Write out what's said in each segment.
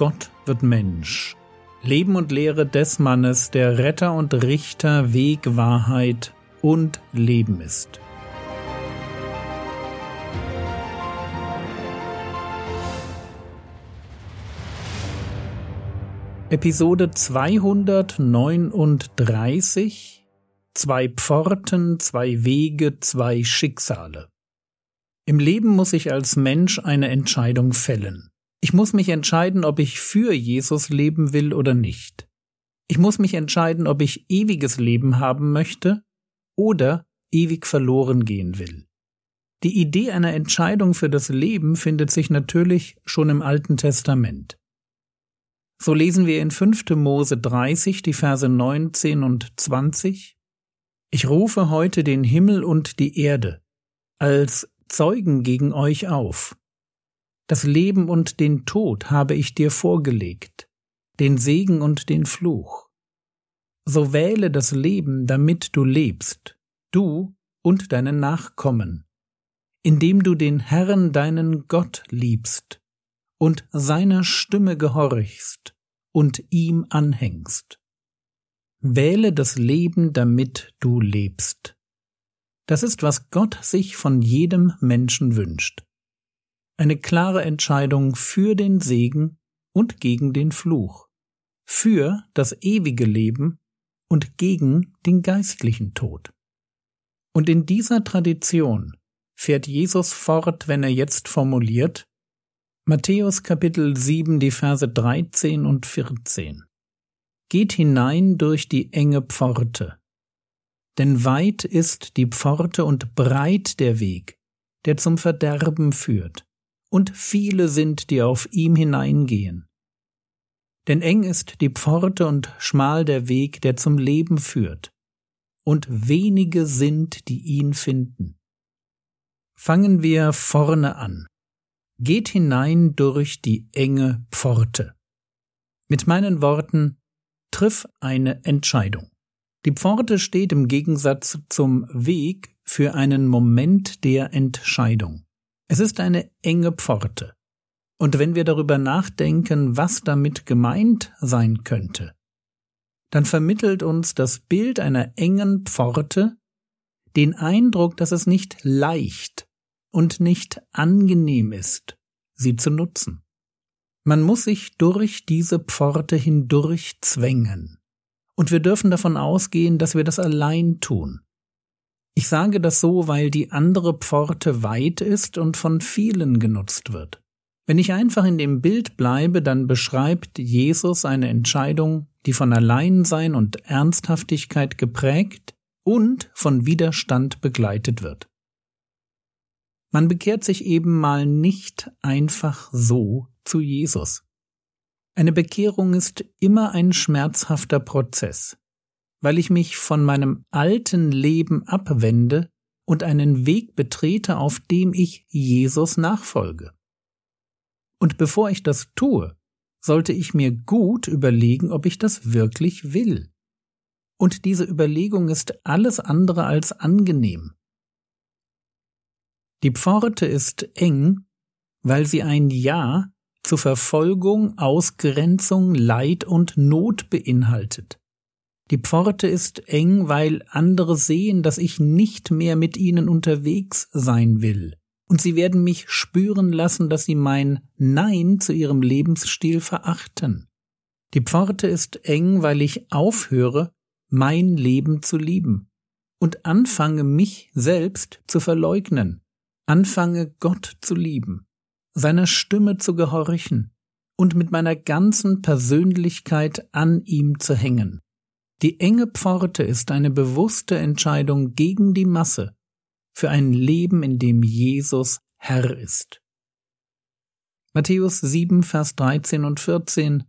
Gott wird Mensch. Leben und Lehre des Mannes, der Retter und Richter, Weg, Wahrheit und Leben ist. Episode 239 Zwei Pforten, zwei Wege, zwei Schicksale. Im Leben muss ich als Mensch eine Entscheidung fällen. Ich muss mich entscheiden, ob ich für Jesus leben will oder nicht. Ich muss mich entscheiden, ob ich ewiges Leben haben möchte oder ewig verloren gehen will. Die Idee einer Entscheidung für das Leben findet sich natürlich schon im Alten Testament. So lesen wir in 5. Mose 30 die Verse 19 und 20. Ich rufe heute den Himmel und die Erde als Zeugen gegen euch auf. Das Leben und den Tod habe ich dir vorgelegt, den Segen und den Fluch. So wähle das Leben, damit du lebst, du und deine Nachkommen, indem du den Herrn deinen Gott liebst und seiner Stimme gehorchst und ihm anhängst. Wähle das Leben, damit du lebst. Das ist, was Gott sich von jedem Menschen wünscht. Eine klare Entscheidung für den Segen und gegen den Fluch, für das ewige Leben und gegen den geistlichen Tod. Und in dieser Tradition fährt Jesus fort, wenn er jetzt formuliert, Matthäus Kapitel 7, die Verse 13 und 14. Geht hinein durch die enge Pforte. Denn weit ist die Pforte und breit der Weg, der zum Verderben führt, und viele sind, die auf ihm hineingehen. Denn eng ist die Pforte und schmal der Weg, der zum Leben führt, und wenige sind, die ihn finden. Fangen wir vorne an. Geht hinein durch die enge Pforte. Mit meinen Worten, triff eine Entscheidung. Die Pforte steht im Gegensatz zum Weg für einen Moment der Entscheidung. Es ist eine enge Pforte. Und wenn wir darüber nachdenken, was damit gemeint sein könnte, dann vermittelt uns das Bild einer engen Pforte den Eindruck, dass es nicht leicht und nicht angenehm ist, sie zu nutzen. Man muss sich durch diese Pforte hindurch zwängen. Und wir dürfen davon ausgehen, dass wir das allein tun. Ich sage das so, weil die andere Pforte weit ist und von vielen genutzt wird. Wenn ich einfach in dem Bild bleibe, dann beschreibt Jesus eine Entscheidung, die von Alleinsein und Ernsthaftigkeit geprägt und von Widerstand begleitet wird. Man bekehrt sich eben mal nicht einfach so zu Jesus. Eine Bekehrung ist immer ein schmerzhafter Prozess, weil ich mich von meinem alten Leben abwende und einen Weg betrete, auf dem ich Jesus nachfolge. Und bevor ich das tue, sollte ich mir gut überlegen, ob ich das wirklich will. Und diese Überlegung ist alles andere als angenehm. Die Pforte ist eng, weil sie ein Ja zu Verfolgung, Ausgrenzung, Leid und Not beinhaltet. Die Pforte ist eng, weil andere sehen, dass ich nicht mehr mit ihnen unterwegs sein will, und sie werden mich spüren lassen, dass sie mein Nein zu ihrem Lebensstil verachten. Die Pforte ist eng, weil ich aufhöre, mein Leben zu lieben. Und anfange, mich selbst zu verleugnen, anfange Gott zu lieben, seiner Stimme zu gehorchen. Und mit meiner ganzen Persönlichkeit an ihm zu hängen. Die enge Pforte ist eine bewusste Entscheidung gegen die Masse für ein Leben, in dem Jesus Herr ist. Matthäus 7, Vers 13 und 14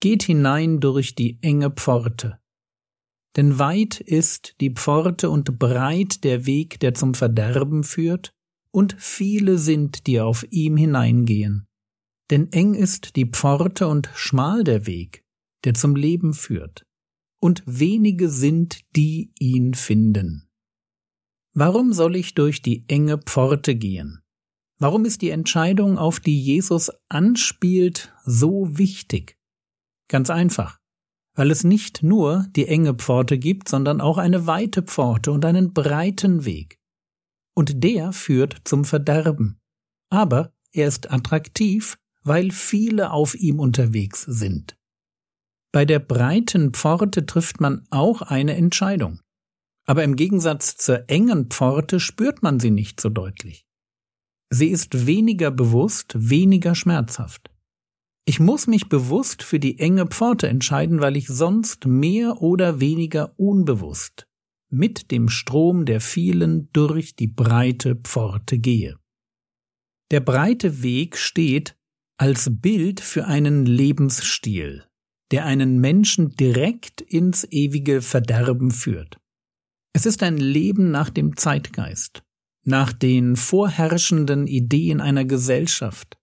Geht hinein durch die enge Pforte. Denn weit ist die Pforte und breit der Weg, der zum Verderben führt, und viele sind, die auf ihm hineingehen. Denn eng ist die Pforte und schmal der Weg, der zum Leben führt, und wenige sind, die ihn finden. Warum soll ich durch die enge Pforte gehen? Warum ist die Entscheidung, auf die Jesus anspielt, so wichtig? Ganz einfach, weil es nicht nur die enge Pforte gibt, sondern auch eine weite Pforte und einen breiten Weg. Und der führt zum Verderben. Aber er ist attraktiv, weil viele auf ihm unterwegs sind. Bei der breiten Pforte trifft man auch eine Entscheidung. Aber im Gegensatz zur engen Pforte spürt man sie nicht so deutlich. Sie ist weniger bewusst, weniger schmerzhaft. Ich muss mich bewusst für die enge Pforte entscheiden, weil ich sonst mehr oder weniger unbewusst mit dem Strom der vielen durch die breite Pforte gehe. Der breite Weg steht als Bild für einen Lebensstil, der einen Menschen direkt ins ewige Verderben führt. Es ist ein Leben nach dem Zeitgeist, nach den vorherrschenden Ideen einer Gesellschaft,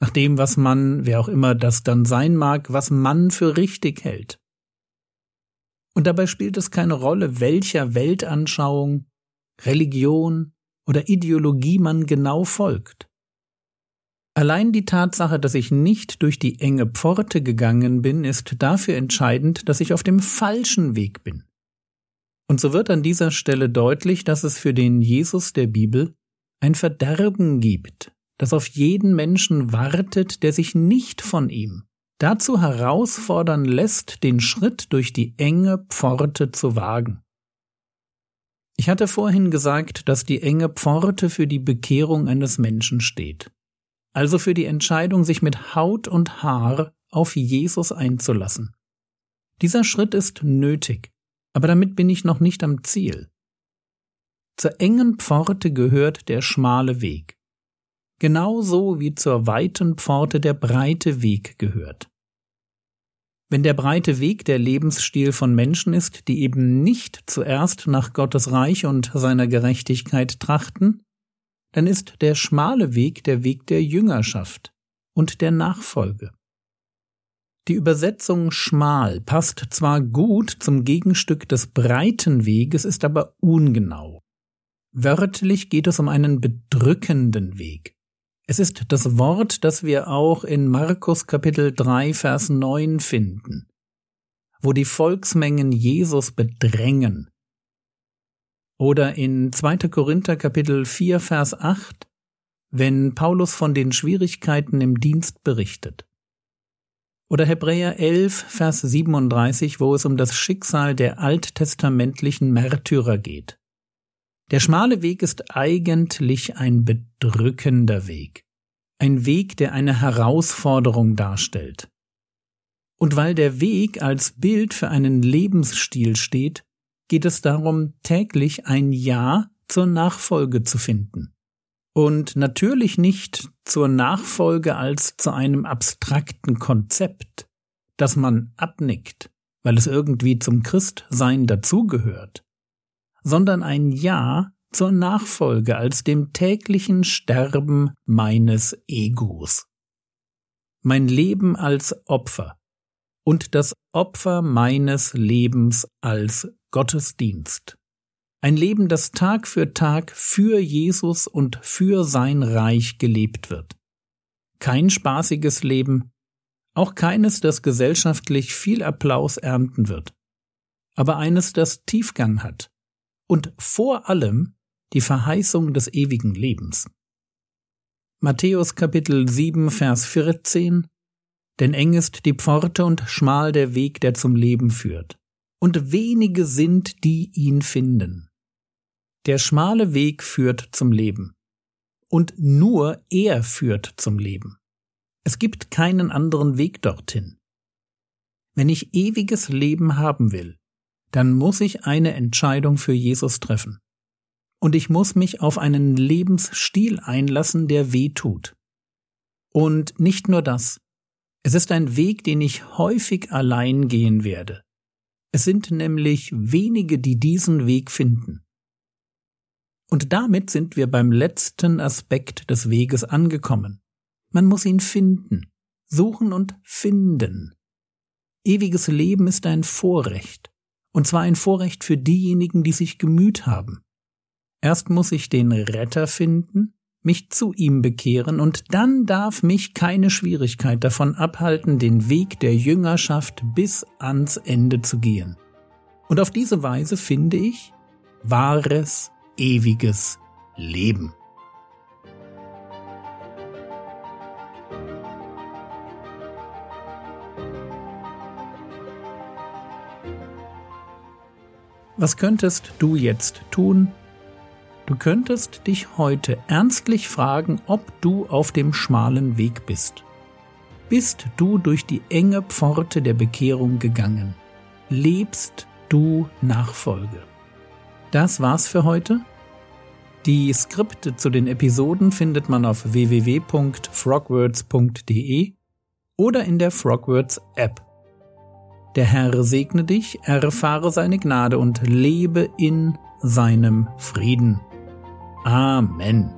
nach dem, was man, wer auch immer das dann sein mag, was man für richtig hält. Und dabei spielt es keine Rolle, welcher Weltanschauung, Religion oder Ideologie man genau folgt. Allein die Tatsache, dass ich nicht durch die enge Pforte gegangen bin, ist dafür entscheidend, dass ich auf dem falschen Weg bin. Und so wird an dieser Stelle deutlich, dass es für den Jesus der Bibel ein Verderben gibt, das auf jeden Menschen wartet, der sich nicht von ihm dazu herausfordern lässt, den Schritt durch die enge Pforte zu wagen. Ich hatte vorhin gesagt, dass die enge Pforte für die Bekehrung eines Menschen steht, also für die Entscheidung, sich mit Haut und Haar auf Jesus einzulassen. Dieser Schritt ist nötig, aber damit bin ich noch nicht am Ziel. Zur engen Pforte gehört der schmale Weg genauso wie zur weiten Pforte der breite Weg gehört. Wenn der breite Weg der Lebensstil von Menschen ist, die eben nicht zuerst nach Gottes Reich und seiner Gerechtigkeit trachten, dann ist der schmale Weg der Weg der Jüngerschaft und der Nachfolge. Die Übersetzung schmal passt zwar gut zum Gegenstück des breiten Weges, ist aber ungenau. Wörtlich geht es um einen bedrückenden Weg. Es ist das Wort, das wir auch in Markus Kapitel 3, Vers 9 finden, wo die Volksmengen Jesus bedrängen. Oder in 2. Korinther Kapitel 4, Vers 8, wenn Paulus von den Schwierigkeiten im Dienst berichtet. Oder Hebräer 11, Vers 37, wo es um das Schicksal der alttestamentlichen Märtyrer geht. Der schmale Weg ist eigentlich ein bedrückender Weg, ein Weg, der eine Herausforderung darstellt. Und weil der Weg als Bild für einen Lebensstil steht, geht es darum, täglich ein Ja zur Nachfolge zu finden. Und natürlich nicht zur Nachfolge als zu einem abstrakten Konzept, das man abnickt, weil es irgendwie zum Christsein dazugehört, sondern ein Ja zur Nachfolge als dem täglichen Sterben meines Egos. Mein Leben als Opfer und das Opfer meines Lebens als Gottesdienst. Ein Leben, das Tag für Tag für Jesus und für sein Reich gelebt wird. Kein spaßiges Leben, auch keines, das gesellschaftlich viel Applaus ernten wird, aber eines, das Tiefgang hat, und vor allem die Verheißung des ewigen Lebens. Matthäus Kapitel 7 Vers 14 Denn eng ist die Pforte und schmal der Weg, der zum Leben führt, und wenige sind, die ihn finden. Der schmale Weg führt zum Leben, und nur er führt zum Leben. Es gibt keinen anderen Weg dorthin. Wenn ich ewiges Leben haben will, dann muss ich eine Entscheidung für Jesus treffen. Und ich muss mich auf einen Lebensstil einlassen, der weh tut. Und nicht nur das. Es ist ein Weg, den ich häufig allein gehen werde. Es sind nämlich wenige, die diesen Weg finden. Und damit sind wir beim letzten Aspekt des Weges angekommen. Man muss ihn finden, suchen und finden. Ewiges Leben ist ein Vorrecht. Und zwar ein Vorrecht für diejenigen, die sich gemüht haben. Erst muss ich den Retter finden, mich zu ihm bekehren, und dann darf mich keine Schwierigkeit davon abhalten, den Weg der Jüngerschaft bis ans Ende zu gehen. Und auf diese Weise finde ich wahres, ewiges Leben. Was könntest du jetzt tun? Du könntest dich heute ernstlich fragen, ob du auf dem schmalen Weg bist. Bist du durch die enge Pforte der Bekehrung gegangen? Lebst du Nachfolge? Das war's für heute. Die Skripte zu den Episoden findet man auf www.frogwords.de oder in der Frogwords App. Der Herr segne dich, erfahre seine Gnade und lebe in seinem Frieden. Amen.